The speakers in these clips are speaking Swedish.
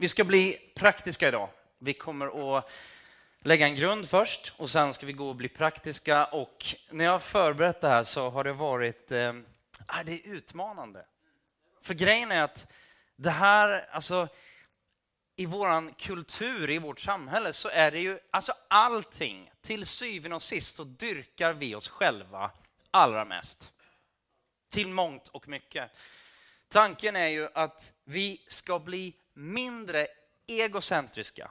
Vi ska bli praktiska idag. Vi kommer att lägga en grund först och sen ska vi gå och bli praktiska. Och när jag har förberett det här så har det varit eh, ah, det är utmanande. För grejen är att det här, alltså i vår kultur, i vårt samhälle, så är det ju alltså allting. Till syvende och sist så dyrkar vi oss själva allra mest. Till mångt och mycket. Tanken är ju att vi ska bli mindre egocentriska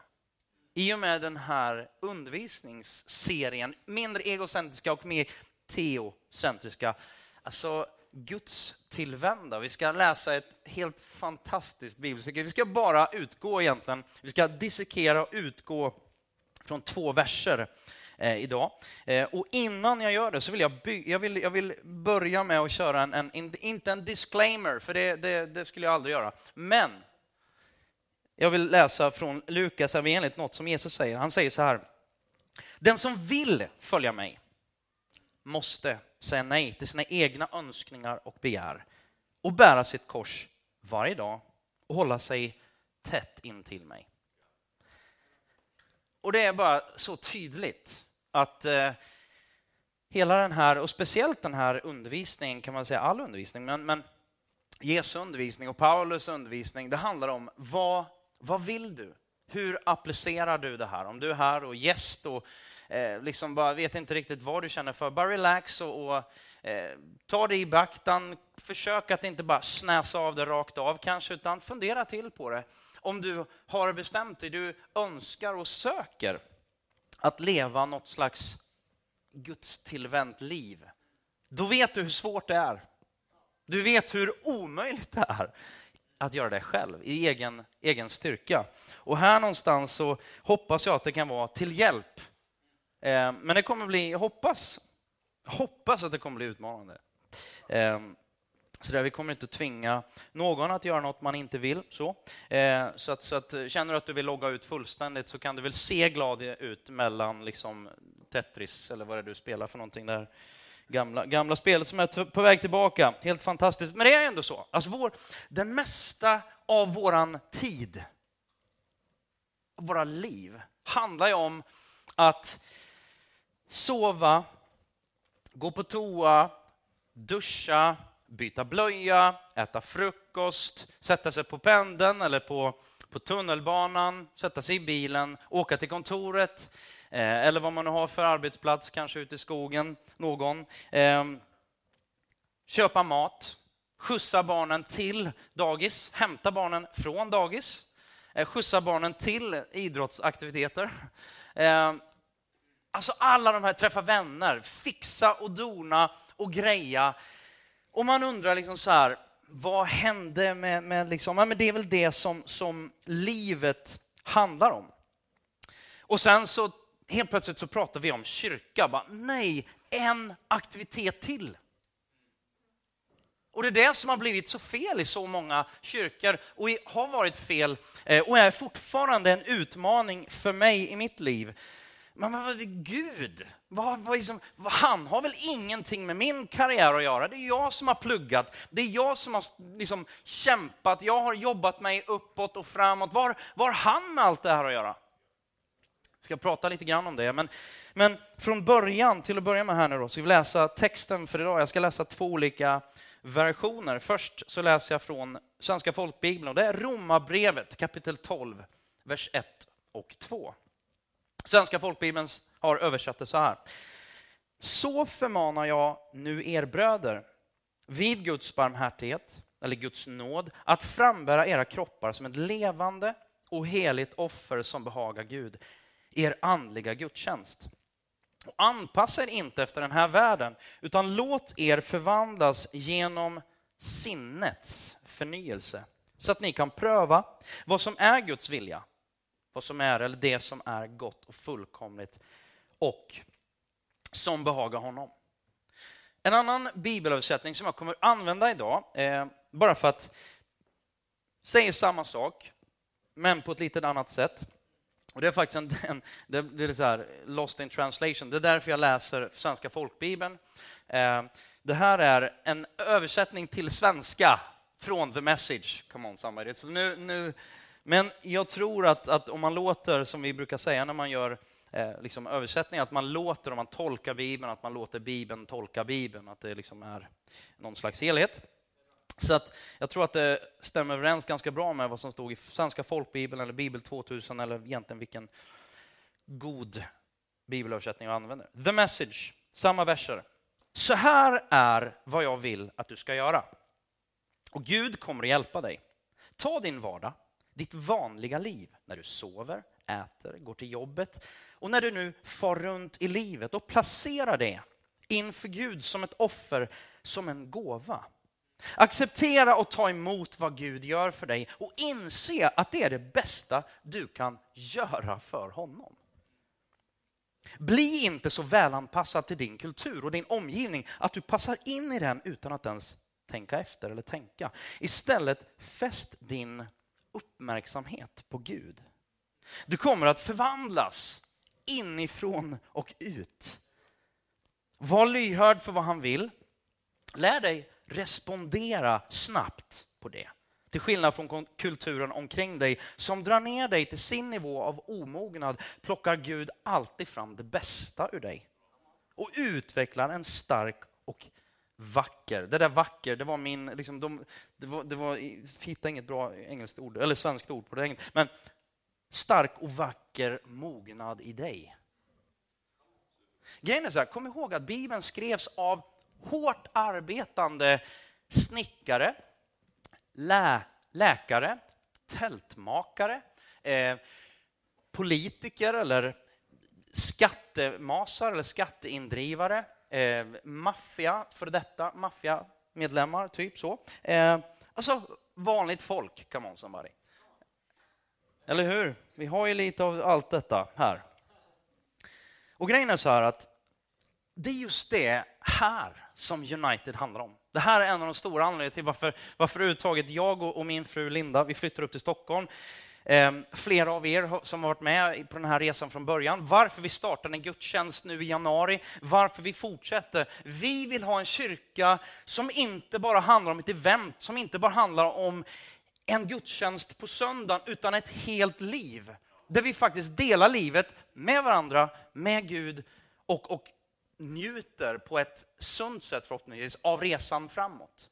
i och med den här undervisningsserien. Mindre egocentriska och mer teocentriska. Alltså Guds tillvända. Vi ska läsa ett helt fantastiskt bibelstycke. Vi ska bara utgå egentligen, vi ska dissekera och utgå från två verser eh, idag. Eh, och innan jag gör det så vill jag, jag, vill, jag vill börja med att köra en, en inte en disclaimer, för det, det, det, skulle jag aldrig göra. Men jag vill läsa från Lukas evangeliet något som Jesus säger. Han säger så här. Den som vill följa mig måste säga nej till sina egna önskningar och begär och bära sitt kors varje dag och hålla sig tätt in till mig. Och det är bara så tydligt att eh, hela den här, och speciellt den här undervisningen, kan man säga all undervisning, men, men Jesu undervisning och Paulus undervisning, det handlar om vad, vad vill du? Hur applicerar du det här? Om du är här och gäst och eh, liksom bara vet inte riktigt vad du känner för, bara relax och, och eh, ta det i beaktan. Försök att inte bara snäsa av det rakt av kanske, utan fundera till på det. Om du har bestämt dig, du önskar och söker att leva något slags gudstillvänt liv, då vet du hur svårt det är. Du vet hur omöjligt det är att göra det själv i egen, egen styrka. Och här någonstans så hoppas jag att det kan vara till hjälp Eh, men det kommer bli, jag hoppas, hoppas att det kommer bli utmanande. Eh, så där, vi kommer inte tvinga någon att göra något man inte vill. Så, eh, så, att, så att, känner du att du vill logga ut fullständigt så kan du väl se glad ut mellan liksom, Tetris eller vad det är du spelar för någonting där. Gamla, gamla spelet som är på väg tillbaka. Helt fantastiskt. Men det är ändå så. Alltså vår, den mesta av våran tid, våra liv, handlar ju om att sova, gå på toa, duscha, byta blöja, äta frukost, sätta sig på pendeln eller på, på tunnelbanan, sätta sig i bilen, åka till kontoret Eh, eller vad man nu har för arbetsplats, kanske ute i skogen, någon. Eh, köpa mat, skjutsa barnen till dagis, hämta barnen från dagis, eh, skjutsa barnen till idrottsaktiviteter. Eh, Alltså alla de här, träffa vänner, fixa och dona och greja. Och man undrar liksom så här, vad hände med, med liksom, ja, men det är väl det som, som livet handlar om. Och sen så helt plötsligt så pratar vi om kyrka. Bara, nej, en aktivitet till. Och det är det som har blivit så fel i så många kyrkor och har varit fel eh, och är fortfarande en utmaning för mig i mitt liv. Men vad, Gud, vad, vad liksom, han har väl ingenting med min karriär att göra? Det är jag som har pluggat, det är jag som har liksom kämpat, jag har jobbat mig uppåt och framåt. Vad har han med allt det här att göra? Vi ska prata lite grann om det, men, men från början, till att börja med här nu då, så vi läsa texten för idag. Jag ska läsa två olika versioner. Först så läser jag från Svenska folkbibeln och det är Romarbrevet kapitel 12, vers 1 och 2. Svenska folkbibeln har översatt det så här. Så förmanar jag nu er bröder vid Guds barmhärtighet, eller Guds nåd, att frambära era kroppar som ett levande och heligt offer som behagar Gud, er andliga gudstjänst. Och anpassa er inte efter den här världen, utan låt er förvandlas genom sinnets förnyelse, så att ni kan pröva vad som är Guds vilja, vad som är, eller det som är gott och fullkomligt och som behagar honom. En annan bibelöversättning som jag kommer använda idag, eh, bara för att säga samma sak, men på ett lite annat sätt. Och det är faktiskt en, en det, det, är så här, lost in translation. Det är därför jag läser Svenska folkbibeln. Eh, det här är en översättning till svenska från The Message. Come on somebody. Så nu, nu Men jag tror att, att om man låter, som vi brukar säga när man gör eh, liksom översättningar, att man låter, om man tolkar Bibeln, att man låter Bibeln tolka Bibeln, att det liksom är någon slags helhet. Så att jag tror att det stämmer överens ganska bra med vad som stod i Svenska folkbibeln eller Bibel 2000 eller egentligen vilken god bibelöversättning jag använder. The message, samma verser. Så här är vad jag vill att du ska göra. Och Gud kommer att hjälpa dig. Ta din vardag, ditt vanliga liv, när du sover, äter, går till jobbet och när du nu far runt i livet och placera det inför Gud som ett offer, som en gåva. Acceptera och ta emot vad Gud gör för dig och inse att det är det bästa du kan göra för honom. Bli inte så välanpassad till din kultur och din omgivning att du passar in i den utan att ens tänka efter eller tänka. Istället fäst din uppmärksamhet på Gud. Du kommer att förvandlas inifrån och ut. Var lyhörd för vad han vill. Lär dig respondera snabbt på det. Till skillnad från kulturen omkring dig som drar ner dig till sin nivå av omognad plockar Gud alltid fram det bästa ur dig och utvecklar en stark och vacker. Det där vacker, det var min, liksom, de, det var, det var, jag hittade inget bra engelskt ord, eller svenskt ord på det. Men stark och vacker mognad i dig. Grejen är så här, kom ihåg att Bibeln skrevs av hårt arbetande snickare, lä, läkare, tältmakare, eh, politiker eller skattemasar eller skatteindrivare, eh, maffia, för detta maffiamedlemmar, typ så. Eh, alltså vanligt folk, come on somebody. Eller hur? Vi har ju lite av allt detta här. Och grejen är så här att det är just det här som United handlar om. Det här är en av de stora anledningarna till varför, varför överhuvudtaget jag och, och min fru Linda, vi flyttar upp till Stockholm. Ehm, flera av er som har varit med på den här resan från början. Varför vi startade en gudstjänst nu i januari, varför vi fortsätter. Vi vill ha en kyrka som inte bara handlar om ett event, som inte bara handlar om en gudstjänst på söndagen, utan ett helt liv. Där vi faktiskt delar livet med varandra, med Gud och, och njuter på ett sunt sätt förhoppningsvis av resan framåt.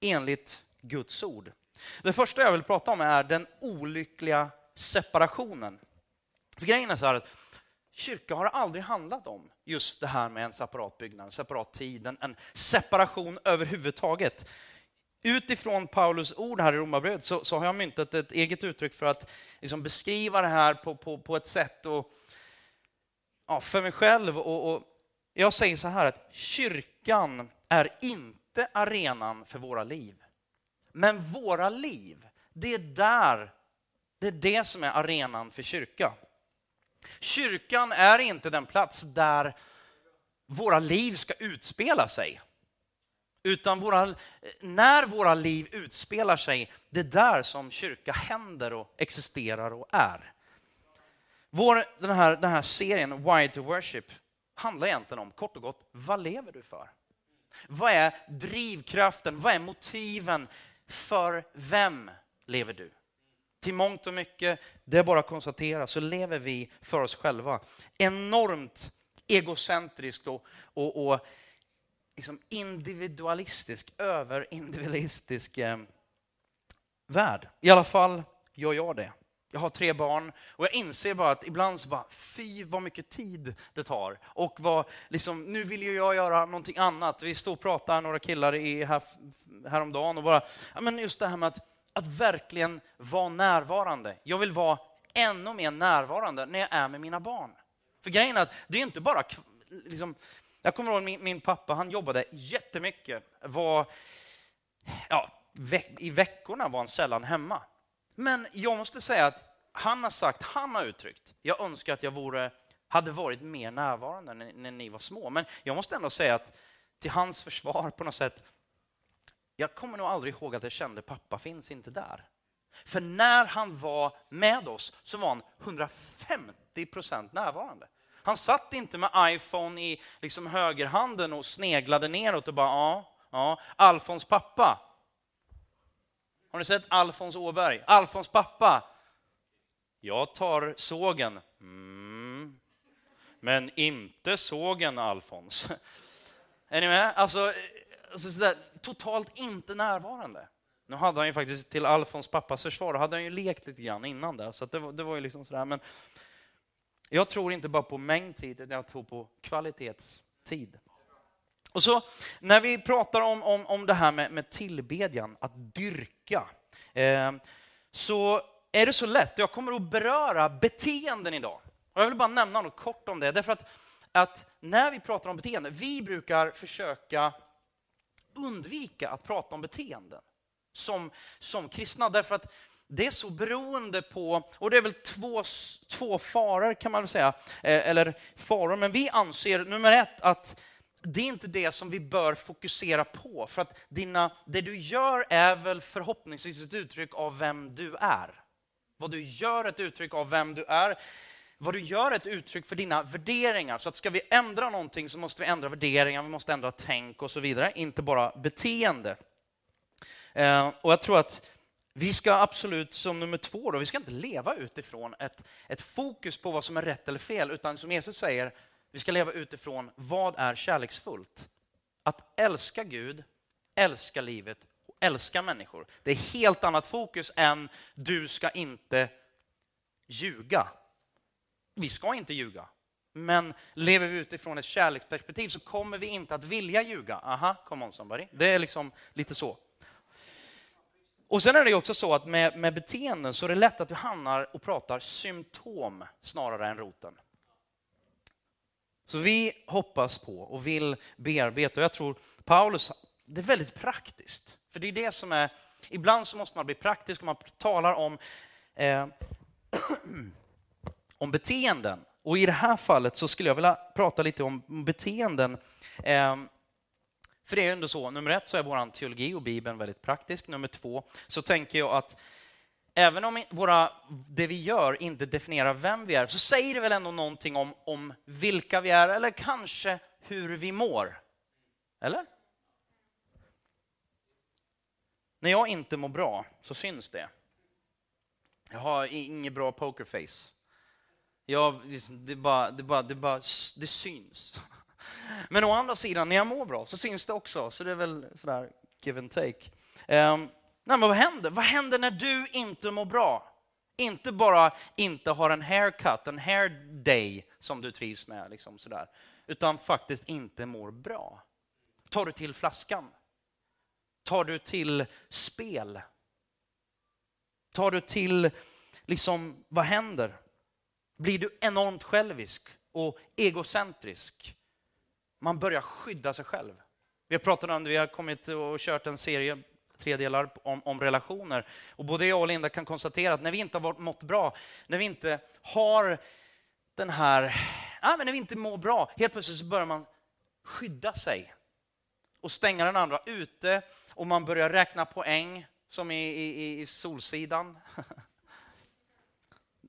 Enligt Guds ord. Det första jag vill prata om är den olyckliga separationen. För grejen är så här att kyrka har aldrig handlat om just det här med en separat byggnad, en separat tid, en, en separation överhuvudtaget. Utifrån Paulus ord här i Romarbrevet så, så, har jag myntat ett eget uttryck för att liksom beskriva det här på, på, på ett sätt och, ja, för mig själv. Och, och, jag säger så här att kyrkan är inte arenan för våra liv. Men våra liv, det är där, det är det som är arenan för kyrka. Kyrkan är inte den plats där våra liv ska utspela sig. Utan våra, när våra liv utspelar sig, det är där som kyrka händer och existerar och är. Vår, den, här, den här serien, Why to Worship, handlar egentligen om, kort och gott, vad lever du för? Vad är drivkraften? Vad är motiven? För vem lever du? Till mångt och mycket, det är bara att konstatera, så lever vi för oss själva. Enormt egocentriskt och, och, och liksom individualistisk, överindividualistisk eh, värld. I alla fall gör jag det. Jag har tre barn och jag inser bara att ibland så bara, fy vad mycket tid det tar. Och vad, liksom, nu vill ju jag göra någonting annat. Vi stod och pratade, några killar i, här, häromdagen och bara, ja, men just det här med att, att verkligen vara närvarande. Jag vill vara ännu mer närvarande när jag är med mina barn. För grejen är att det är inte bara liksom, jag kommer ihåg min, min pappa, han jobbade jättemycket. Var, ja, veck, I veckorna var han sällan hemma. Men jag måste säga att han har sagt, han har uttryckt, jag önskar att jag vore, hade varit mer närvarande när, när ni var små. Men jag måste ändå säga att till hans försvar på något sätt, jag kommer nog aldrig ihåg att jag kände pappa finns inte där. För när han var med oss så var han 150 procent närvarande. Han satt inte med iPhone i liksom högerhanden och sneglade neråt och bara ja, ja, Alfons pappa. Har ni sett Alfons Åberg? Alfons pappa. Jag tar sågen. Mm. Men inte sågen, Alfons. Är ni med? Alltså, alltså sådär, totalt inte närvarande. Nu hade han ju faktiskt till Alfons pappas försvar, hade han ju lekt lite grann innan där, så det, var, det var ju liksom sådär. Men jag tror inte bara på mängd tid, utan jag tror på kvalitetstid. Och så när vi pratar om, om, om det här med, med tillbedjan, att dyrka, eh, så är det så lätt. Jag kommer att beröra beteenden idag. Och jag vill bara nämna något kort om det, därför att, att när vi pratar om beteenden, vi brukar försöka undvika att prata om beteenden som, som kristna, därför att det är så beroende på, och det är väl två, två faror kan man väl säga, eh, eller faror, men vi anser nummer ett att det är inte det som vi bör fokusera på, för att dina, det du gör är väl förhoppningsvis ett uttryck av vem du är. Vad du gör är ett uttryck av vem du är. Vad du gör är ett uttryck för dina värderingar. Så att ska vi ändra någonting så måste vi ändra värderingar, vi måste ändra tänk och så vidare, inte bara beteende. Eh, och jag tror att vi ska absolut, som nummer två, då, vi ska inte leva utifrån ett, ett fokus på vad som är rätt eller fel, utan som Jesus säger, vi ska leva utifrån vad är kärleksfullt. Att älska Gud, älska livet och älska människor. Det är helt annat fokus än du ska inte ljuga. Vi ska inte ljuga. Men lever vi utifrån ett kärleksperspektiv så kommer vi inte att vilja ljuga. Aha, come on somebody. Det är liksom lite så. Och sen är det också så att med, med beteenden så är det lätt att vi hamnar och pratar symptom snarare än roten. Så vi hoppas på och vill bearbeta, och jag tror Paulus, det är väldigt praktiskt. För det är det som är, ibland så måste man bli praktisk om man talar om, eh, om beteenden. Och i det här fallet så skulle jag vilja prata lite om beteenden eh, för det är ju ändå så, nummer ett så är vår teologi och Bibeln väldigt praktisk. Nummer två så tänker jag att även om våra, det vi gör inte definierar vem vi är, så säger det väl ändå någonting om, om vilka vi är, eller kanske hur vi mår. Eller? När jag inte mår bra så syns det. Jag har inget bra pokerface. Jag, det, bara, det, bara, det, bara, det syns. Men å andra sidan, när jag mår bra så syns det också, så det är väl sådär give and take. Um, nej, men vad händer? Vad händer när du inte mår bra? Inte bara inte har en haircut, en hair day som du trivs med, liksom sådär, utan faktiskt inte mår bra. Tar du till flaskan? Tar du till spel? Tar du till, liksom, vad händer? Blir du enormt självisk och egocentrisk? Man börjar skydda sig själv. Vi har pratat om det, vi har kommit och kört en serie, tre delar, om, om relationer. Och både jag och Linda kan konstatera att när vi inte har mått bra, när vi inte har den här, ja, men när vi inte mår bra, helt plötsligt så börjar man skydda sig och stänga den andra ute och man börjar räkna poäng som i, i, i Solsidan.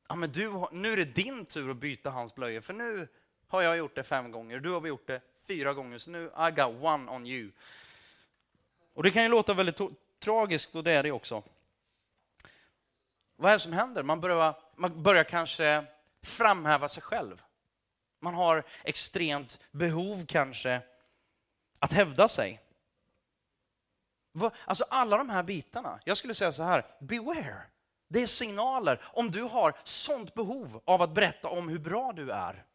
ja, men du, nu är det din tur att byta hans blöjor, för nu har jag gjort det fem gånger, du har gjort det fyra gånger, så nu I got one on you. Och det kan ju låta väldigt tragiskt, och det är det också. Vad är det som händer? Man börjar, man börjar kanske framhäva sig själv. Man har extremt behov kanske att hävda sig. Alltså alla de här bitarna, jag skulle säga så här, beware. Det är signaler om du har sånt behov av att berätta om hur bra du är.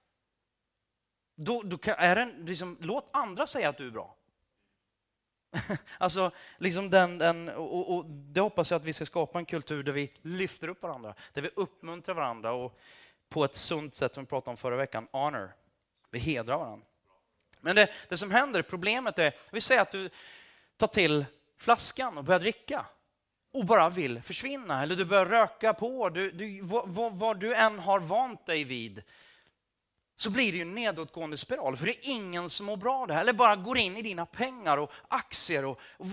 Då, då är det liksom, låt andra säga att du är bra. alltså, liksom den, den och, och, det hoppas jag att vi ska skapa en kultur där vi lyfter upp varandra, där vi uppmuntrar varandra och på ett sunt sätt, som vi pratade om förra veckan, honor. Vi hedrar varandra. Men det, det som händer, problemet är, vi säger att du tar till flaskan och börjar dricka och bara vill försvinna, eller du börjar röka på, du, du, vad, vad, vad du än har vant dig vid så blir det ju en nedåtgående spiral. För det är ingen som mår bra av det här. Eller bara går in i dina pengar och aktier och, och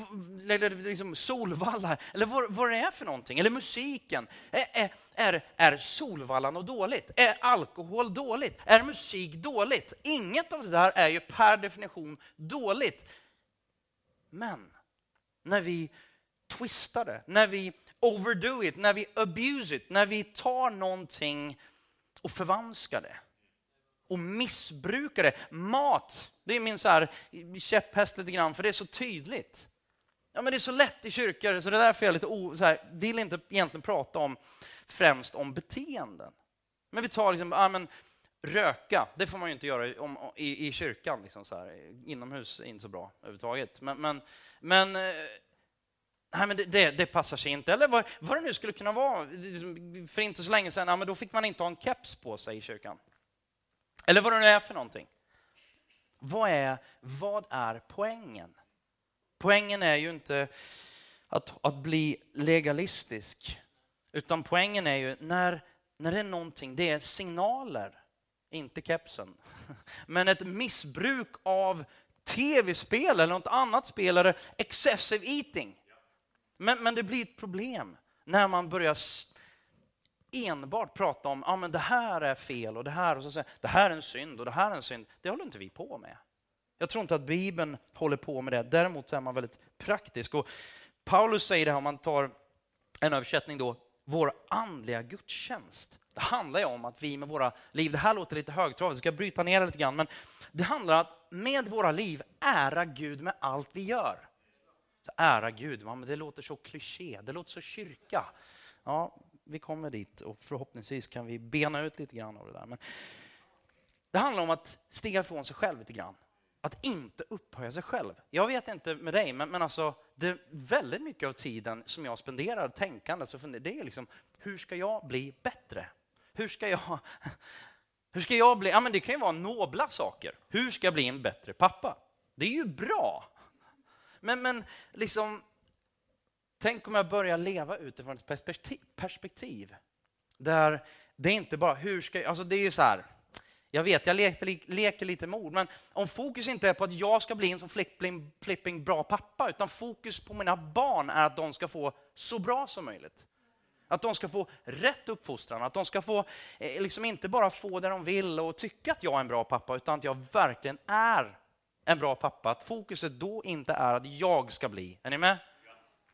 eller liksom Solvalla, eller vad, vad det är för någonting. Eller musiken. Är, är, är Solvalla något dåligt? Är alkohol dåligt? Är musik dåligt? Inget av det där är ju per definition dåligt. Men när vi twistar det, när vi overdo it, när vi abuse it, när vi tar någonting och förvanskar det och missbrukare. Mat, det är min så här käpphäst lite grann, för det är så tydligt. Ja, men det är så lätt i kyrkor, så det är därför jag lite o, så här, vill inte egentligen prata om främst om beteenden. Men vi tar liksom, ja, men, röka, det får man ju inte göra om, i, i kyrkan. Liksom så här. Inomhus är inte så bra överhuvudtaget. Men, men, men, eh, nej, men det, det, det, passar sig inte. Eller vad, vad det nu skulle kunna vara. Liksom, för inte så länge sedan, ja, men då fick man inte ha en keps på sig i kyrkan. Eller vad det nu är för någonting. Vad är, vad är poängen? Poängen är ju inte att, att bli legalistisk, utan poängen är ju när, när det är någonting, det är signaler, inte kepsen, men ett missbruk av tv-spel eller något annat spel, eller excessive eating. Men, men det blir ett problem när man börjar enbart prata om att ah, det här är fel och det här, och så säga, det här är en synd och det här är en synd. Det håller inte vi på med. Jag tror inte att Bibeln håller på med det. Däremot är man väldigt praktisk. Och Paulus säger det här, om man tar en översättning då, vår andliga gudstjänst. Det handlar ju om att vi med våra liv, det här låter lite högtravigt. ska jag bryta ner det lite grann, men det handlar om att med våra liv ära Gud med allt vi gör. Så ära Gud, det låter så kliché, det låter så kyrka. Ja, vi kommer dit och förhoppningsvis kan vi bena ut lite grann av det där. Men det handlar om att stiga ifrån sig själv lite grann. Att inte upphöja sig själv. Jag vet inte med dig, men, men alltså, det är väldigt mycket av tiden som jag spenderar tänkande, så det är liksom, hur ska jag bli bättre? Hur ska jag, hur ska jag bli, ja men det kan ju vara nobla saker. Hur ska jag bli en bättre pappa? Det är ju bra. Men, men liksom, tänk om jag börjar leva utifrån ett perspektiv, perspektiv där det är inte bara hur ska jag, alltså det är ju så här, jag vet, jag leker, leker lite med ord, men om fokus inte är på att jag ska bli en så flipping, flipping bra pappa, utan fokus på mina barn är att de ska få så bra som möjligt. Att de ska få rätt uppfostran, att de ska få, eh, liksom inte bara få det de vill och tycka att jag är en bra pappa, utan att jag verkligen är en bra pappa. Att fokuset då inte är att jag ska bli, är ni med?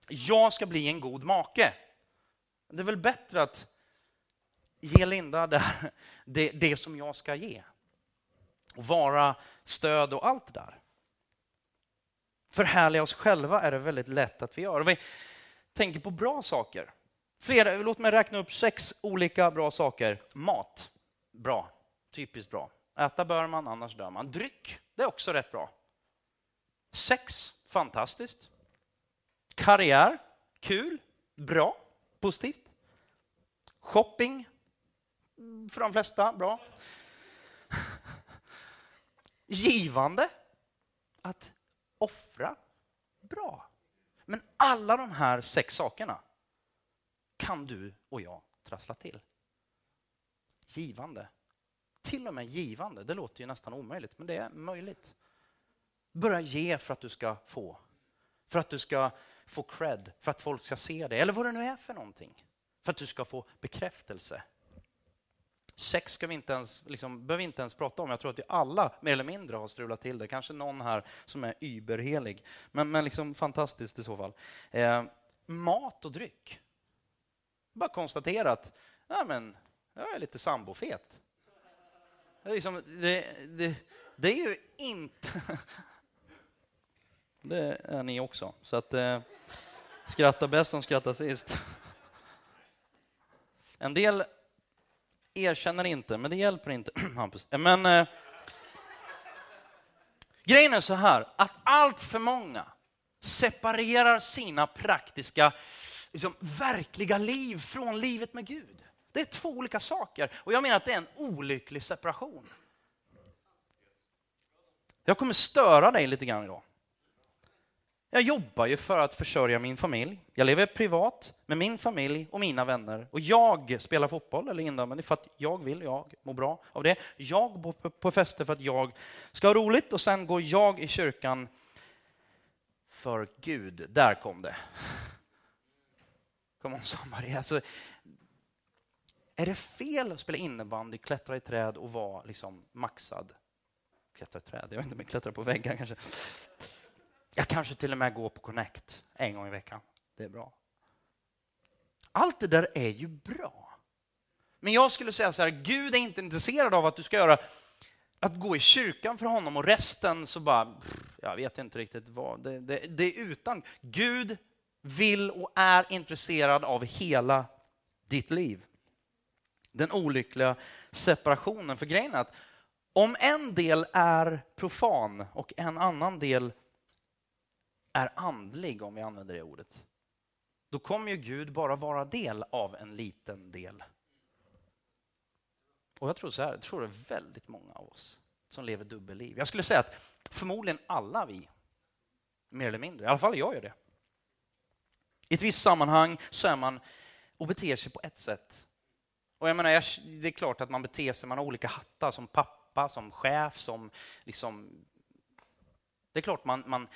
Jag ska bli en god make. Det är väl bättre att ge Linda det, det, det som jag ska ge. Och vara stöd och allt det där. Förhärliga oss själva är det väldigt lätt att vi gör. Och vi tänker på bra saker. Flera, låt mig räkna upp sex olika bra saker. Mat, bra. Typiskt bra. Äta bör man, annars dör man. Dryck, det är också rätt bra. Sex, fantastiskt. Karriär, kul, bra, positivt. Shopping, för de flesta, bra. Givande, att offra, bra. Men alla de här sex sakerna kan du och jag trassla till. Givande. Till och med givande, det låter ju nästan omöjligt, men det är möjligt. Börja ge för att du ska få. För att du ska få cred, för att folk ska se det, eller vad det nu är för någonting. För att du ska få bekräftelse. Sex ska vi inte ens, liksom, behöver vi inte ens prata om. Jag tror att vi alla mer eller mindre har strulat till det. Kanske någon här som är überhelig. Men, men liksom fantastiskt i så fall. Eh, mat och dryck. Bara konstatera att ja, men, jag är lite sambofet. Det är, liksom, det, det, det är ju inte... Det är ni också. Så att, eh, skratta bäst som skrattar sist. En del erkänner inte, men det hjälper inte. men eh, grejen är så här, att allt för många separerar sina praktiska, liksom, verkliga liv från livet med Gud. Det är två olika saker och jag menar att det är en olycklig separation. Jag kommer störa dig lite grann idag. Jag jobbar ju för att försörja min familj. Jag lever privat med min familj och mina vänner. Och jag spelar fotboll eller innebandy för att jag vill, jag mår bra av det. Jag bor på fester för att jag ska ha roligt och sen går jag i kyrkan för Gud. Där kom det. Come on somebody. Alltså, är det fel att spela innebandy, klättra i träd och vara liksom maxad? Klättra i träd? Jag vet inte, men klättra på väggar kanske. Jag kanske till och med går på Connect en gång i veckan. det är bra. Allt det där är ju bra. Men jag skulle säga så här, Gud är inte intresserad av att du ska göra att gå i kyrkan för honom och resten så bara, jag vet inte riktigt vad, det, det, det är utan. Gud vill och är intresserad av hela ditt liv. Den olyckliga separationen. För grejen är att om en del är profan och en annan del är andlig, om vi använder det ordet, då kommer ju Gud bara vara del av en liten del. Och jag tror så här, jag tror det är väldigt många av oss som lever dubbelliv. Jag skulle säga att förmodligen alla vi, mer eller mindre, i alla fall jag gör det. I ett visst sammanhang så är man och beter sig på ett sätt. Och jag menar, det är klart att man beter sig, man har olika hattar som pappa, som chef, som liksom... Det är klart man, man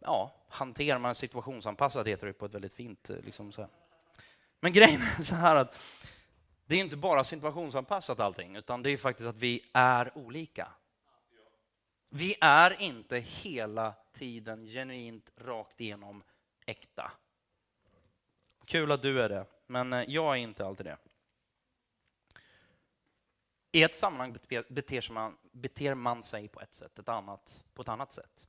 ja, hanterar man situationsanpassat, heter det på ett väldigt fint eh, liksom så här. Men grejen är så här att det är inte bara situationsanpassat allting, utan det är faktiskt att vi är olika. Vi är inte hela tiden genuint rakt igenom äkta. Kul att du är det, men eh, jag är inte alltid det. I ett sammanhang beter man, beter man sig på ett sätt, ett annat på ett annat sätt.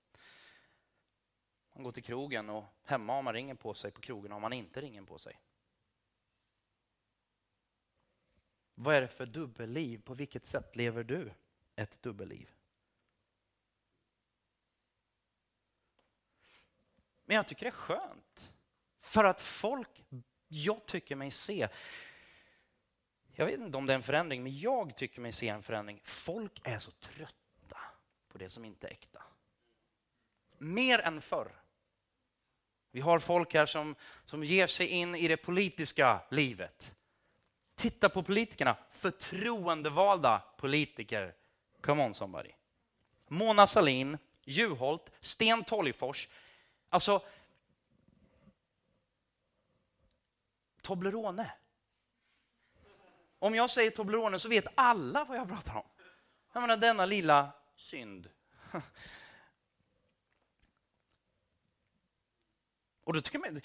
Man går till krogen och hemma har man ringen på sig, på krogen har man inte ringen på sig. Vad är det för dubbelliv? På vilket sätt lever du ett dubbelliv? Men jag tycker det är skönt. För att folk, jag tycker mig se, jag vet inte om det är en förändring, men jag tycker mig se en förändring. Folk är så trötta på det som inte är äkta. Mer än förr. Vi har folk här som, som ger sig in i det politiska livet. Titta på politikerna, förtroendevalda politiker. Come on somebody. Mona Salin, Juholt, Sten Tolgfors. Alltså, Toblerone. Om jag säger Toblerone så vet alla vad jag pratar om. Jag menar denna lilla synd. Och då tycker man,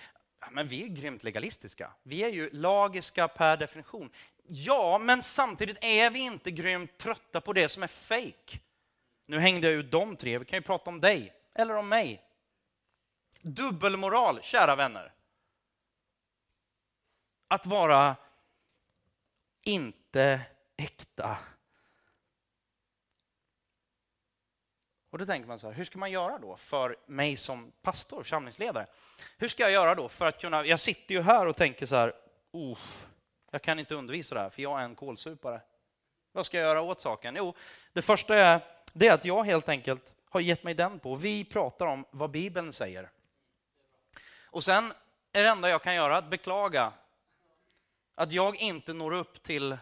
men vi är grymt legalistiska. Vi är ju lagiska per definition. Ja, men samtidigt är vi inte grymt trötta på det som är fake. Nu hängde jag ut de tre, vi kan ju prata om dig eller om mig. Dubbelmoral, kära vänner. Att vara inte äkta. Och då tänker man så här, hur ska man göra då för mig som pastor, församlingsledare? Hur ska jag göra då för att kunna, jag sitter ju här och tänker så här, oh, jag kan inte undervisa det här för jag är en kolsupare. Vad ska jag göra åt saken? Jo, det första är, det är att jag helt enkelt har gett mig den på, vi pratar om vad Bibeln säger. Och sen är det enda jag kan göra att beklaga att jag inte når upp till,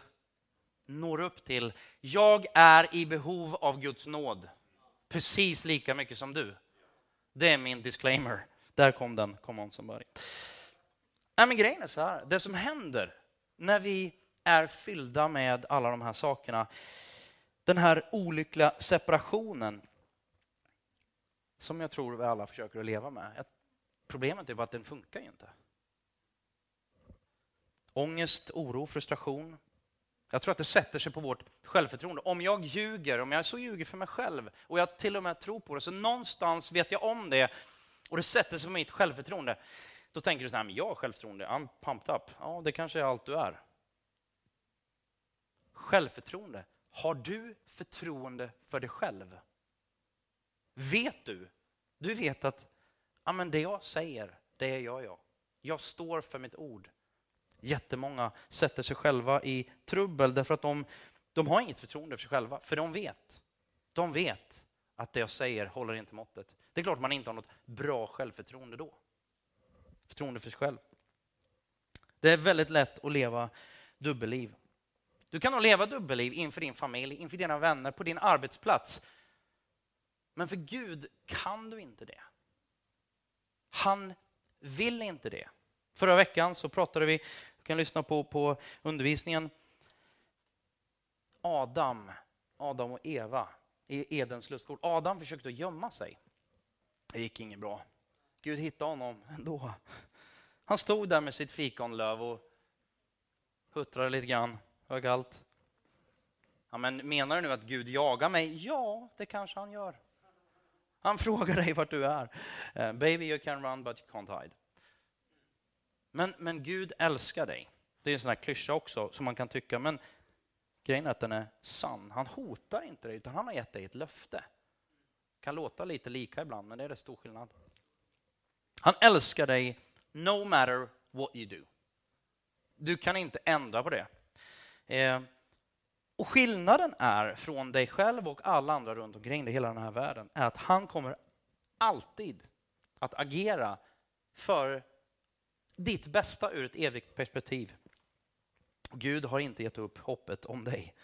når upp till, jag är i behov av Guds nåd precis lika mycket som du. Det är min disclaimer. Där kom den, come on somebody. Nej, men grejen är så här, det som händer när vi är fyllda med alla de här sakerna, den här olyckliga separationen som jag tror vi alla försöker att leva med. Problemet är bara att den funkar ju inte. Ångest, oro, frustration, jag tror att det sätter sig på vårt självförtroende. Om jag ljuger, om jag så ljuger för mig själv och jag till och med tror på det, så någonstans vet jag om det och det sätter sig på mitt självförtroende. Då tänker du så här, men jag har självförtroende, I'm pumped up. Ja, det kanske är allt du är. Självförtroende. Har du förtroende för dig själv? Vet du? Du vet att ja, men det jag säger, det är jag jag. Jag står för mitt ord jättemånga sätter sig själva i trubbel därför att de, de har inget förtroende för sig själva. För de vet, de vet att det jag säger håller inte måttet. Det är klart man inte har något bra självförtroende då. Förtroende för sig själv. Det är väldigt lätt att leva dubbelliv. Du kan nog leva dubbelliv inför din familj, inför dina vänner, på din arbetsplats. Men för Gud kan du inte det. Han vill inte det. Förra veckan så pratade vi du kan lyssna på, på undervisningen. Adam, Adam och Eva i Edens lustgård. Adam försökte gömma sig. Det gick inget bra. Gud hittade honom ändå. Han stod där med sitt fikonlöv och huttrade lite grann. Det var kallt. Ja, men menar du nu att Gud jagar mig? Ja, det kanske han gör. Han frågar dig vart du är. Eh, baby you can run but you can't hide. Men, men Gud älskar dig. Det är en sån här klyscha också som man kan tycka, men grejen är att den är sann. Han hotar inte dig, utan han har gett dig ett löfte. Kan låta lite lika ibland, men det är det stor skillnad. Han älskar dig no matter what you do. Du kan inte ändra på det. Eh, och skillnaden är från dig själv och alla andra runt omkring dig, hela den här världen, är att han kommer alltid att agera för ditt bästa ur ett evigt perspektiv. Gud har inte gett upp hoppet om dig.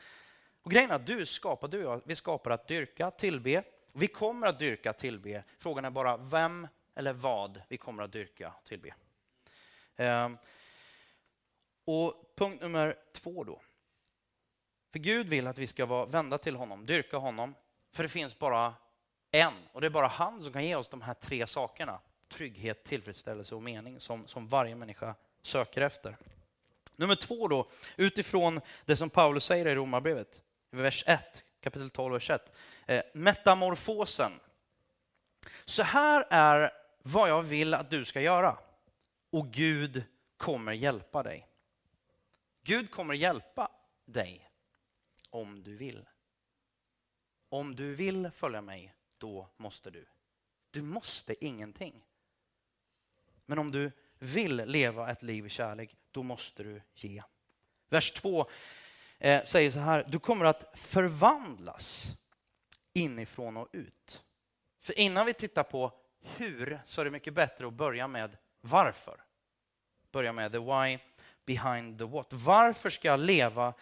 Och grejen är att du skapar, du och jag, vi skapar att dyrka, tillbe. Vi kommer att dyrka, tillbe. Frågan är bara vem eller vad vi kommer att dyrka, tillbe. Ehm, och punkt nummer två då. För Gud vill att vi ska vara vända till honom, dyrka honom. För det finns bara en, och det är bara han som kan ge oss de här tre sakerna. Trygghet, tillfredsställelse och mening som, som varje människa söker efter. Nummer två då, utifrån det som Paulus säger i Romarbrevet, vers 1, kapitel 12, vers 1. Eh, metamorfosen. Så här är vad jag vill att du ska göra. Och Gud kommer hjälpa dig. Gud kommer hjälpa dig om du vill. Om du vill följa mig, då måste du. Du måste ingenting. Men om du vill leva ett liv i kärlek, då måste du ge. Vers 2 eh, säger så här, du kommer att förvandlas inifrån och ut. För innan vi tittar på hur så är det mycket bättre att börja med varför. Börja med the why behind the what. Varför ska jag leva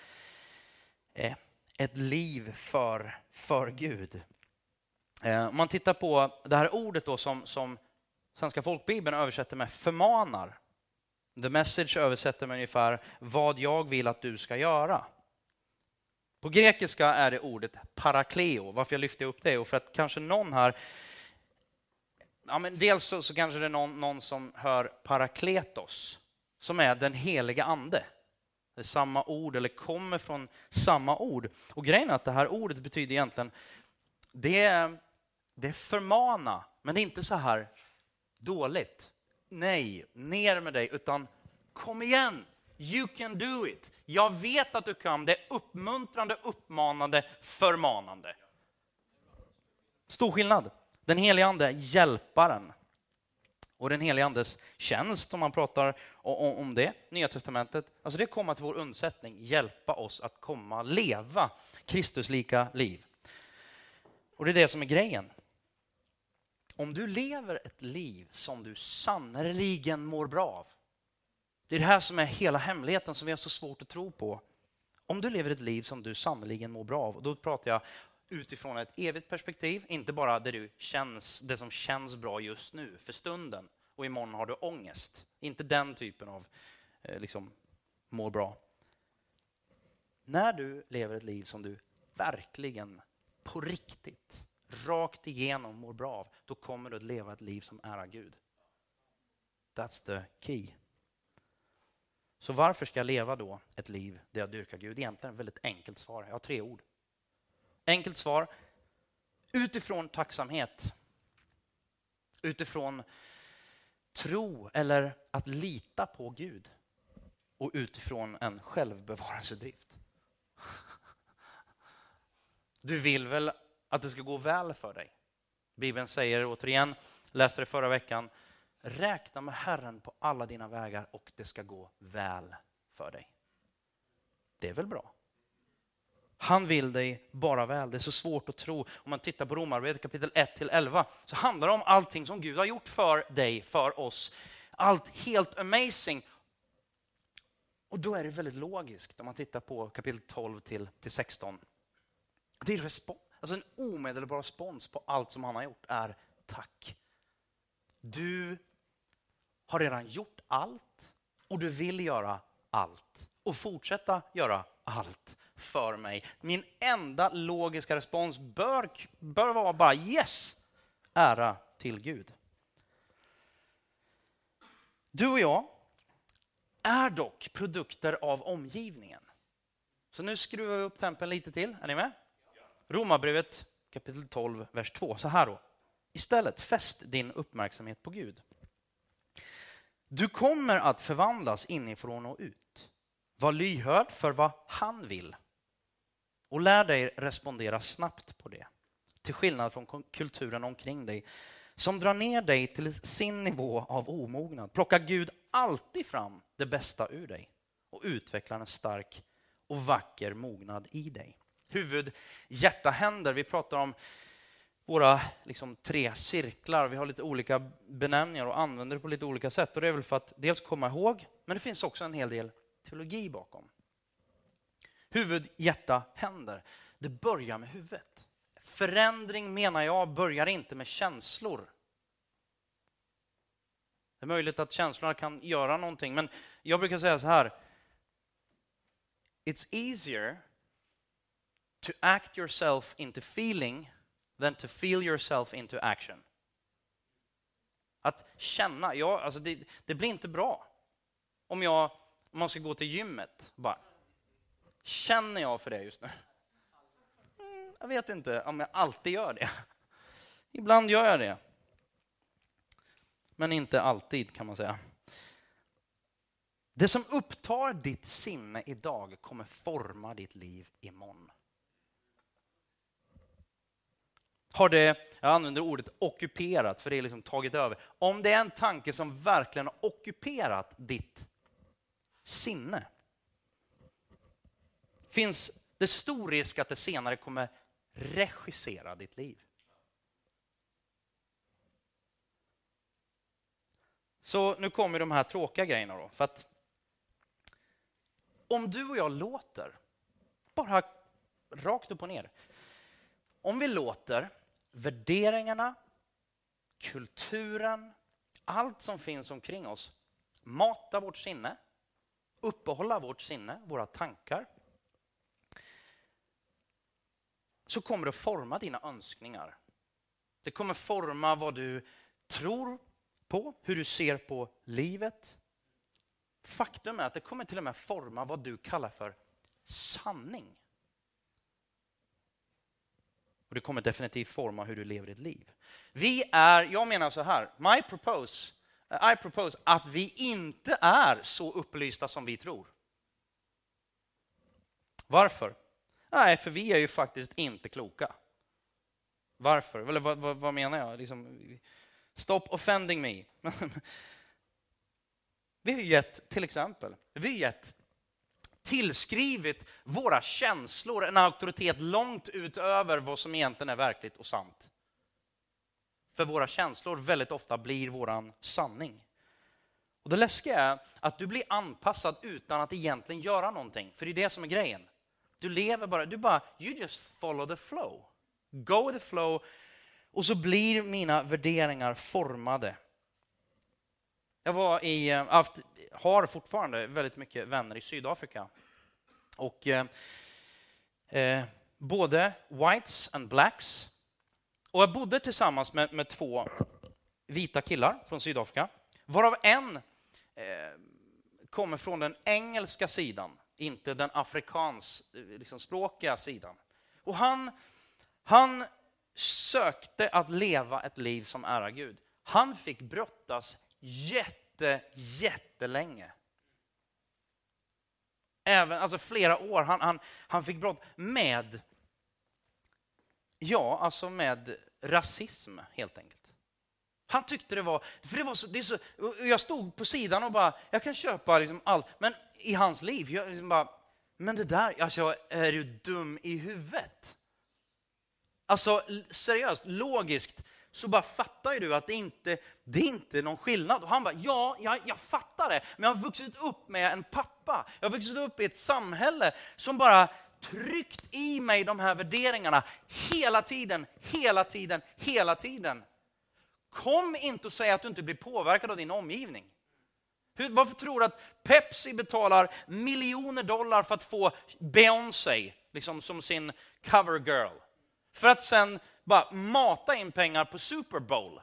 eh, ett liv för, för Gud? Eh, om man tittar på det här ordet då som, som Svenska folkbibeln översätter med förmanar. The message översätter med ungefär vad jag vill att du ska göra. På grekiska är det ordet parakleo. Varför jag lyfter upp det? Och för att kanske någon här Ja, men dels så, så kanske det är någon, någon, som hör parakletos, som är den heliga ande. Det är samma ord, eller kommer från samma ord. Och grejen är att det här ordet betyder egentligen, det är, det är förmana, men det är inte så här dåligt. Nej, ner med dig, utan kom igen, you can do it. Jag vet att du kan. Det är uppmuntrande, uppmanande, förmanande. Stor skillnad. Den helige Ande, hjälparen. Och den helige Andes tjänst, om man pratar om det, Nya Testamentet, alltså det kommer till vår undsättning, hjälpa oss att komma, leva Kristuslika liv. Och det är det som är grejen. Om du lever ett liv som du sannerligen mår bra av, det är det här som är hela hemligheten som vi har så svårt att tro på. Om du lever ett liv som du sannerligen mår bra av, och då pratar jag utifrån ett evigt perspektiv, inte bara det, du känns, det som känns bra just nu, för stunden, och imorgon har du ångest. Inte den typen av eh, liksom, mår bra. När du lever ett liv som du verkligen, på riktigt, rakt igenom mår bra av, då kommer du att leva ett liv som ärar Gud. That's the key. Så varför ska jag leva då ett liv där jag dyrkar Gud? Egentligen ett väldigt enkelt svar. Jag har tre ord. Enkelt svar. Utifrån tacksamhet. Utifrån tro eller att lita på Gud. Och utifrån en självbevarelsedrift. Du vill väl att det ska gå väl för dig? Bibeln säger återigen, läste det förra veckan, räkna med Herren på alla dina vägar och det ska gå väl för dig. Det är väl bra? Han vill dig bara väl. Det är så svårt att tro. Om man tittar på Romarbrevet kapitel 1-11 så handlar det om allting som Gud har gjort för dig, för oss. Allt helt amazing. Och då är det väldigt logiskt om man tittar på kapitel 12 till, 16. Det är respons, alltså en omedelbar respons på allt som han har gjort är tack. Du har redan gjort allt och du vill göra allt och fortsätta göra allt för mig. Min enda logiska respons bör, bör vara bara yes, ära till Gud. Du och jag är dock produkter av omgivningen. Så nu skruvar vi upp tempen lite till. Är ni med? Romarbrevet kapitel 12, vers 2. Så här då. Istället fäst din uppmärksamhet på Gud. Du kommer att förvandlas inifrån och ut. Var lyhörd för vad han vill och lär dig respondera snabbt på det. Till skillnad från kulturen omkring dig som drar ner dig till sin nivå av omognad. Plockar Gud alltid fram det bästa ur dig och utvecklar en stark och vacker mognad i dig. Huvud, hjärta, händer. Vi pratar om våra liksom, tre cirklar. Vi har lite olika benämningar och använder det på lite olika sätt. Och Det är väl för att dels komma ihåg, men det finns också en hel del teologi bakom. Huvud, hjärta, händer. Det börjar med huvudet. Förändring menar jag börjar inte med känslor. Det är möjligt att känslorna kan göra någonting, men jag brukar säga så här. It's easier to act yourself into feeling than to feel yourself into action. Att känna, ja, alltså det, det blir inte bra. Om, jag, om man ska gå till gymmet, bara, känner jag för det just nu? Mm, jag vet inte om jag alltid gör det. Ibland gör jag det. Men inte alltid kan man säga. Det som upptar ditt sinne idag kommer forma ditt liv imorgon. Har det, jag använder ordet ockuperat för det är liksom tagit över. Om det är en tanke som verkligen har ockuperat ditt sinne, finns det stor risk att det senare kommer regissera ditt liv. Så nu kommer de här tråkiga grejerna då. För att om du och jag låter, bara rakt upp och ner. Om vi låter värderingarna, kulturen, allt som finns omkring oss mata vårt sinne, uppehålla vårt sinne, våra tankar så kommer det att forma dina önskningar. Det kommer forma vad du tror på, hur du ser på livet. Faktum är att det kommer till och med forma vad du kallar för sanning. Och det kommer definitivt forma hur du lever ditt liv. Vi är, jag menar så här, my propose, eh, I propose att vi inte är så upplysta som vi tror. Varför? Nej, för vi är ju faktiskt inte kloka. Varför? Eller vad, vad, vad menar jag? Liksom, stop offending me. vi har gett, till exempel, vi har gett tillskrivit våra känslor en auktoritet långt utöver vad som egentligen är verkligt och sant. För våra känslor väldigt ofta blir våran sanning. Och Det läskiga är att du blir anpassad utan att egentligen göra någonting. För det är det som är grejen. Du lever bara, du bara, you just follow the flow. Go with the flow. Och så blir mina värderingar formade. Jag var i, eh, haft, har fortfarande väldigt mycket vänner i Sydafrika. Och eh, eh, både whites and blacks. Och jag bodde tillsammans med, med två vita killar från Sydafrika, varav en eh, kommer från den engelska sidan, inte den afrikanskspråkiga eh, liksom, sidan. Och han, han sökte att leva ett liv som ära Gud. Han fick brottas jätte, jättelänge. Även, alltså flera år. Han, han, han fick brott med, ja, alltså med rasism helt enkelt. Han tyckte det var, för det var så, det är så, jag stod på sidan och bara, jag kan köpa liksom allt, men i hans liv, jag liksom bara, men det där, alltså är du dum i huvudet? Alltså seriöst, logiskt, så bara fattar ju du att det inte det är inte någon skillnad. Och han bara, ja, jag, jag fattar det, men jag har vuxit upp med en pappa. Jag har vuxit upp i ett samhälle som bara tryckt i mig de här värderingarna hela tiden, hela tiden, hela tiden. Kom inte och säg att du inte blir påverkad av din omgivning. Hur, varför tror du att Pepsi betalar miljoner dollar för att få Beyoncé liksom som sin cover girl? För att sen bara mata in pengar på Super Bowl.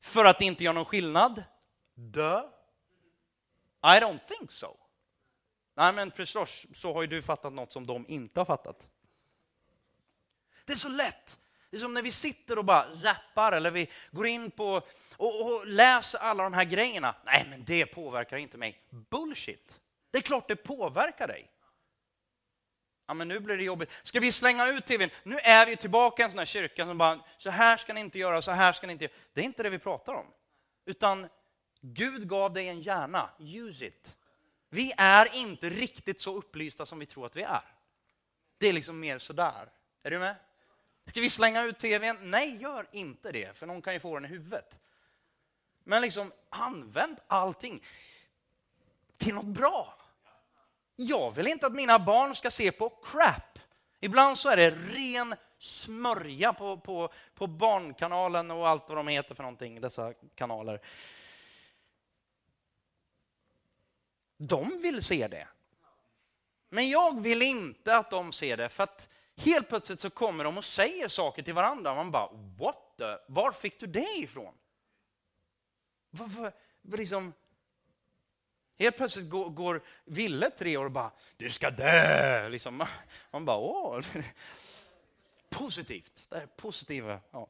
För att det inte gör någon skillnad Duh. I don't think so. Nej, men förstås så har ju du fattat något som de inte har fattat. Det är så lätt. Det är som när vi sitter och bara zappar eller vi går in på och, och läser alla de här grejerna. Nej, men det påverkar inte mig. Bullshit. Det är klart det påverkar dig. Ja, men nu blir det jobbigt. Ska vi slänga ut tvn? Nu är vi tillbaka i en sån här kyrka som bara, så här ska ni inte göra, så här ska ni inte göra. Det är inte det vi pratar om. Utan Gud gav dig en hjärna, use it. Vi är inte riktigt så upplysta som vi tror att vi är. Det är liksom mer sådär. Är du med? Ska vi slänga ut tvn? Nej, gör inte det, för någon kan ju få den i huvudet. Men liksom, använd allting till något bra. Jag vill inte att mina barn ska se på crap. Ibland så är det ren smörja på, på, på Barnkanalen och allt vad de heter för någonting, dessa kanaler. De vill se det. Men jag vill inte att de ser det, för att helt plötsligt så kommer de och säger saker till varandra. Man bara, what the? Var fick du det ifrån? Varför, liksom, helt plötsligt går, går Ville tre år och bara, du ska dö! Liksom. Man bara, åh. Positivt. Det är positiva. Ja.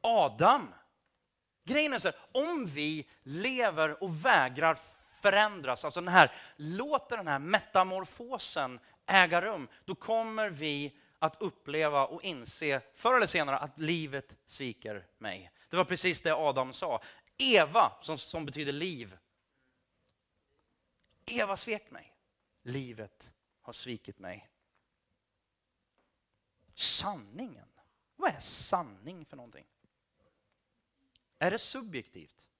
Adam Grejen är så här, om vi lever och vägrar förändras, alltså den här, låter den här metamorfosen äga rum, då kommer vi att uppleva och inse förr eller senare att livet sviker mig. Det var precis det Adam sa. Eva, som, som betyder liv. Eva svek mig. Livet har svikit mig. Sanningen. Vad är sanning för någonting? Är det subjektivt?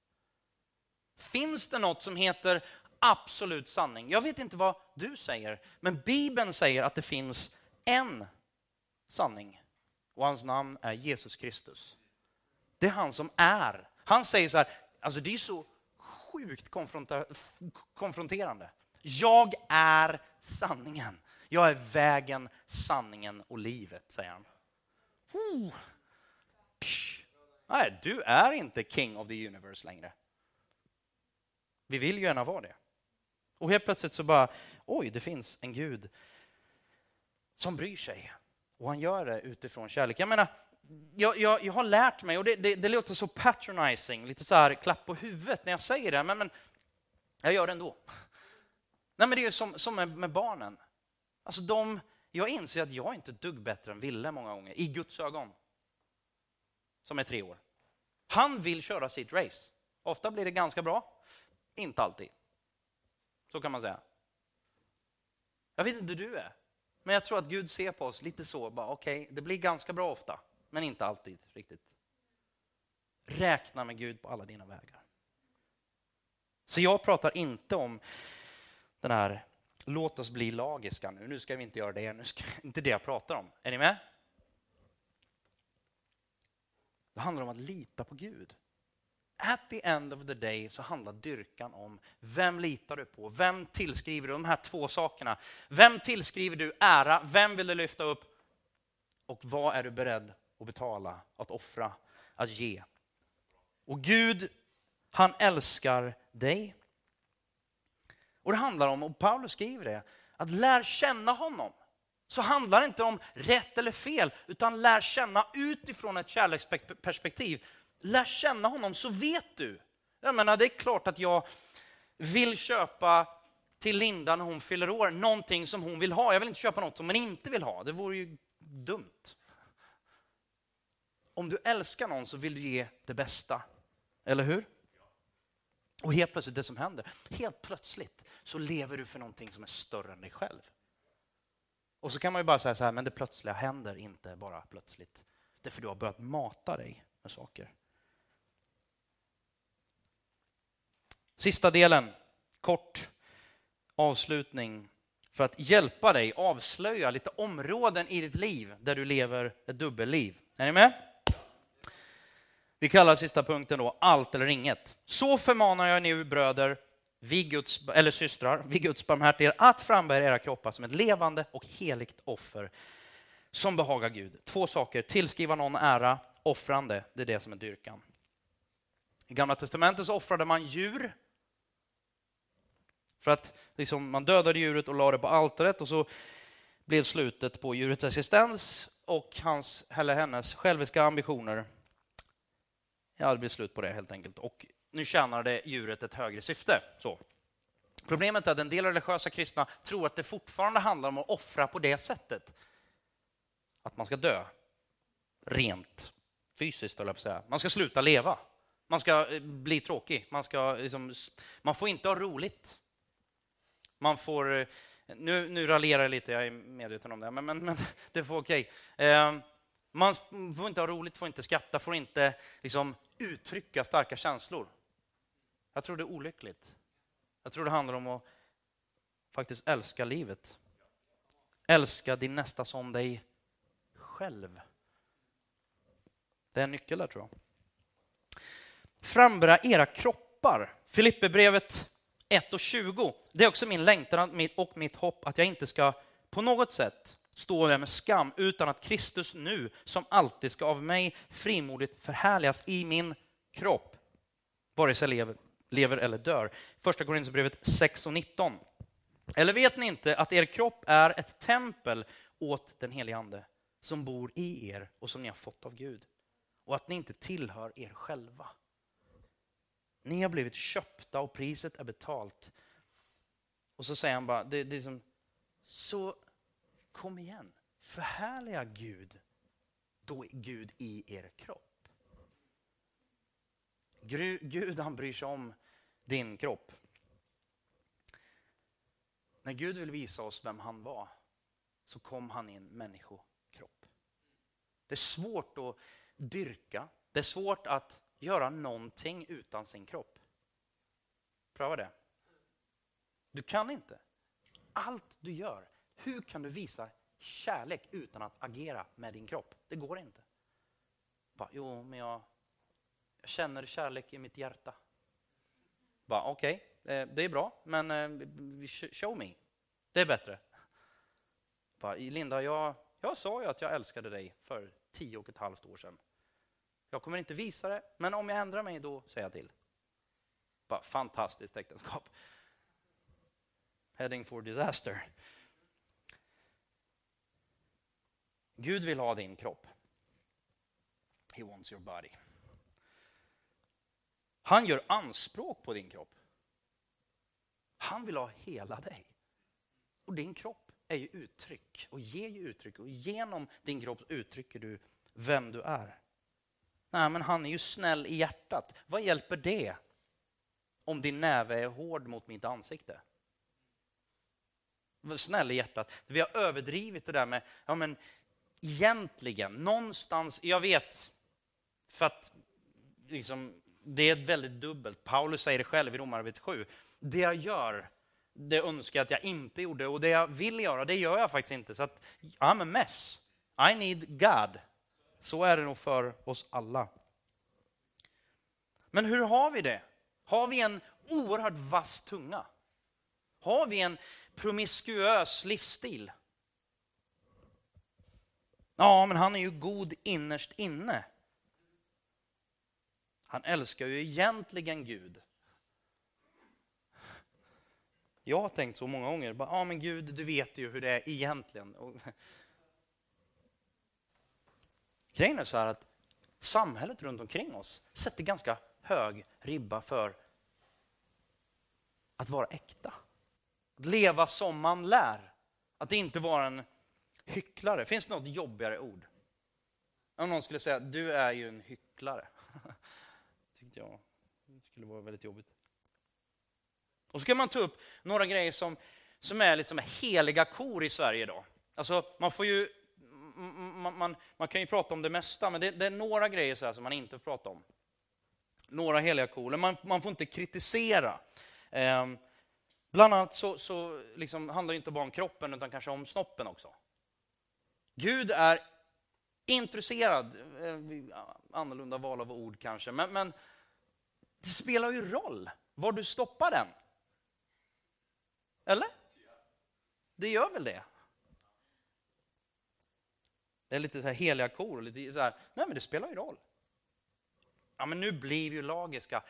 Finns det något som heter absolut sanning? Jag vet inte vad du säger, men Bibeln säger att det finns en sanning och hans namn är Jesus Kristus. Det är han som är. Han säger så här, alltså det är så sjukt konfronterande. Jag är sanningen. Jag är vägen, sanningen och livet, säger han. Oh. Nej, du är inte king of the universe längre. Vi vill ju gärna vara det. Och helt plötsligt så bara, oj, det finns en Gud som bryr sig. Och han gör det utifrån kärlek. Jag menar, jag, jag, jag har lärt mig, och det, det, det, låter så patronizing, lite så här klapp på huvudet när jag säger det, men, men jag gör det ändå. Nej, men det är som, som med, med, barnen. Alltså de, jag inser att jag är inte dugg bättre än Ville många gånger, i Guds ögon som är tre år. Han vill köra sitt race. Ofta blir det ganska bra, inte alltid. Så kan man säga. Jag vet inte hur du är, men jag tror att Gud ser på oss lite så. Okej, okay, det blir ganska bra ofta, men inte alltid riktigt. Räkna med Gud på alla dina vägar. Så jag pratar inte om den här låt oss bli lagiska nu, nu ska vi inte göra det, nu ska, inte det jag pratar om. Är ni med? Det handlar om att lita på Gud. At the end of the day så handlar dyrkan om vem litar du på? Vem tillskriver du de här två sakerna? Vem tillskriver du ära? Vem vill du lyfta upp? Och vad är du beredd att betala, att offra, att ge? Och Gud, han älskar dig. Och det handlar om, och Paulus skriver det, att lär känna honom så handlar det inte om rätt eller fel, utan lär känna utifrån ett kärleksperspektiv. Lär känna honom så vet du. Jag menar, det är klart att jag vill köpa till Linda när hon fyller år någonting som hon vill ha. Jag vill inte köpa något som hon inte vill ha. Det vore ju dumt. Om du älskar någon så vill du ge det bästa. Eller hur? Och helt plötsligt, det som händer, helt plötsligt så lever du för någonting som är större än dig själv. Och så kan man ju bara säga så här, men det plötsliga händer inte bara plötsligt. Det är för du har börjat mata dig med saker. Sista delen, kort avslutning för att hjälpa dig avslöja lite områden i ditt liv där du lever ett dubbelliv. Är ni med? Vi kallar sista punkten då allt eller inget. Så förmanar jag nu bröder vi Guds, eller systrar, vid Guds barmhärtighet, att frambära era kroppar som ett levande och heligt offer som behagar Gud. Två saker, tillskriva någon ära, offrande, det är det som är dyrkan. I Gamla Testamentet så offrade man djur. För att liksom, man dödade djuret och la det på altaret och så blev slutet på djurets existens och hans eller hennes själviska ambitioner. Ja, det blir slut på det helt enkelt. Och nu tjänade djuret ett högre syfte. Så. Problemet är att en del religiösa kristna tror att det fortfarande handlar om att offra på det sättet. Att man ska dö. Rent fysiskt, eller säga. Man ska sluta leva. Man ska eh, bli tråkig. Man, ska, eh, liksom, man får inte ha roligt. Man får... Eh, nu, nu raljerar jag lite, jag är medveten om det, men, men, men det får okej. Okay. Man får inte ha roligt, får inte skratta, får inte liksom, uttrycka starka känslor. Jag tror det är olyckligt. Jag tror det handlar om att faktiskt älska livet. Älska din nästa som dig själv. Det är en nyckel där tror jag. Frambära era kroppar. Filipperbrevet 1 och 20. Det är också min längtan och mitt hopp att jag inte ska på något sätt stå där med skam utan att Kristus nu som alltid ska av mig frimodigt förhärligas i min kropp, vare sig lever, lever eller dör. Första Korinthierbrevet 6 och 19. Eller vet ni inte att er kropp är ett tempel åt den helige Ande som bor i er och som ni har fått av Gud och att ni inte tillhör er själva. Ni har blivit köpta och priset är betalt. Och så säger han bara, det, det är som, så kom igen, förhärliga Gud, då är Gud i er kropp. Gud han bryr sig om din kropp. När Gud vill visa oss vem han var så kom han i en människokropp. Det är svårt att dyrka, det är svårt att göra någonting utan sin kropp. Pröva det. Du kan inte. Allt du gör, hur kan du visa kärlek utan att agera med din kropp? Det går inte. Bara, jo, men jag, jag känner kärlek i mitt hjärta. Okej, okay, det är bra, men eh, show me. Det är bättre. Bara, Linda, jag, jag sa ju att jag älskade dig för tio och ett halvt år sedan. Jag kommer inte visa det, men om jag ändrar mig då säger jag till. Bara fantastiskt äktenskap. Heading for disaster. Gud vill ha din kropp. He wants your body. Han gör anspråk på din kropp. Han vill ha hela dig. Och din kropp är ju uttryck och ger ju uttryck och genom din kropp uttrycker du vem du är. Nej, men han är ju snäll i hjärtat. Vad hjälper det om din näve är hård mot mitt ansikte? Snäll i hjärtat. Vi har överdrivit det där med, ja men egentligen, någonstans, jag vet, för att liksom, det är väldigt dubbelt. Paulus säger det själv i Romarbrevet 7. Det jag gör, det önskar jag att jag inte gjorde och det jag vill göra, det gör jag faktiskt inte. Så att, I'm a mess. I need God. Så är det nog för oss alla. Men hur har vi det? Har vi en oerhört vass tunga? Har vi en promiskuös livsstil? Ja, men han är ju god innerst inne. Han älskar ju egentligen Gud. Jag har tänkt så många gånger, ja men Gud, du vet ju hur det är egentligen. Grejen är så här att samhället runt omkring oss sätter ganska hög ribba för att vara äkta. Att leva som man lär. Att inte vara en hycklare. Finns det något jobbigare ord? Om någon skulle säga, du är ju en hycklare. tyckte jag det skulle vara väldigt jobbigt. Och så kan man ta upp några grejer som, som är lite som heliga kor i Sverige idag. Alltså, man får ju man, man, man, kan ju prata om det mesta, men det, det är några grejer så som man inte får prata om. Några heliga kor. Man, man får inte kritisera. Eh, bland annat så, så liksom handlar det inte bara om kroppen, utan kanske om snoppen också. Gud är intresserad, eh, annorlunda val av ord kanske, men, men det spelar ju roll var du stoppar den. Eller? Det gör väl det? Det är lite så här heliga kor. Lite så här, nej men det spelar ju roll. ja men nu blir vi ju lagiska.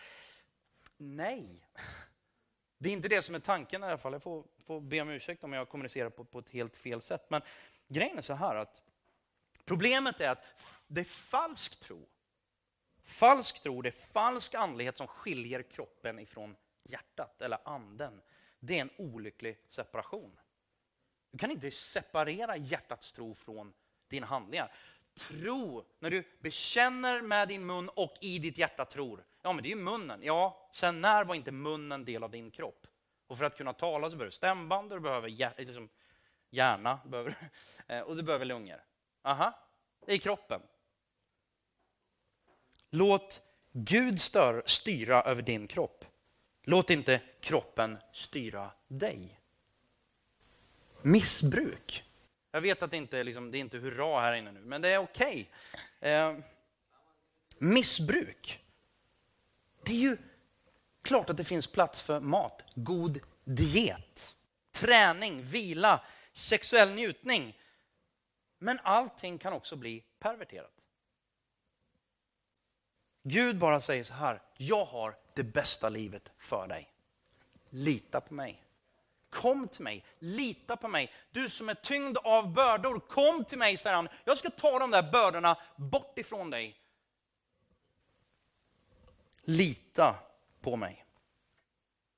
Nej, det är inte det som är tanken i alla fall. Jag får, får be om ursäkt om jag kommunicerar på, på ett helt fel sätt. Men grejen är så här att problemet är att det är falsk tro. Falsk tro, det är falsk andlighet som skiljer kroppen ifrån hjärtat eller anden. Det är en olycklig separation. Du kan inte separera hjärtats tro från dina handlingar. Tro, när du bekänner med din mun och i ditt hjärta tror, ja men det är ju munnen. Ja, sen när var inte munnen del av din kropp? Och för att kunna tala så behöver du stämband, och du behöver liksom, hjärna behöver, eh, och du behöver lungor. Aha, i kroppen. Låt Gud stör, styra över din kropp. Låt inte kroppen styra dig. Missbruk. Jag vet att det inte är, liksom, det är inte hurra här inne nu, men det är okej. Okay. Eh, missbruk. Det är ju klart att det finns plats för mat, god diet, träning, vila, sexuell njutning. Men allting kan också bli perverterat. Gud bara säger så här, jag har det bästa livet för dig. Lita på mig. Kom till mig, lita på mig. Du som är tyngd av bördor, kom till mig, säger han. Jag ska ta de där bördorna bort ifrån dig. Lita på mig.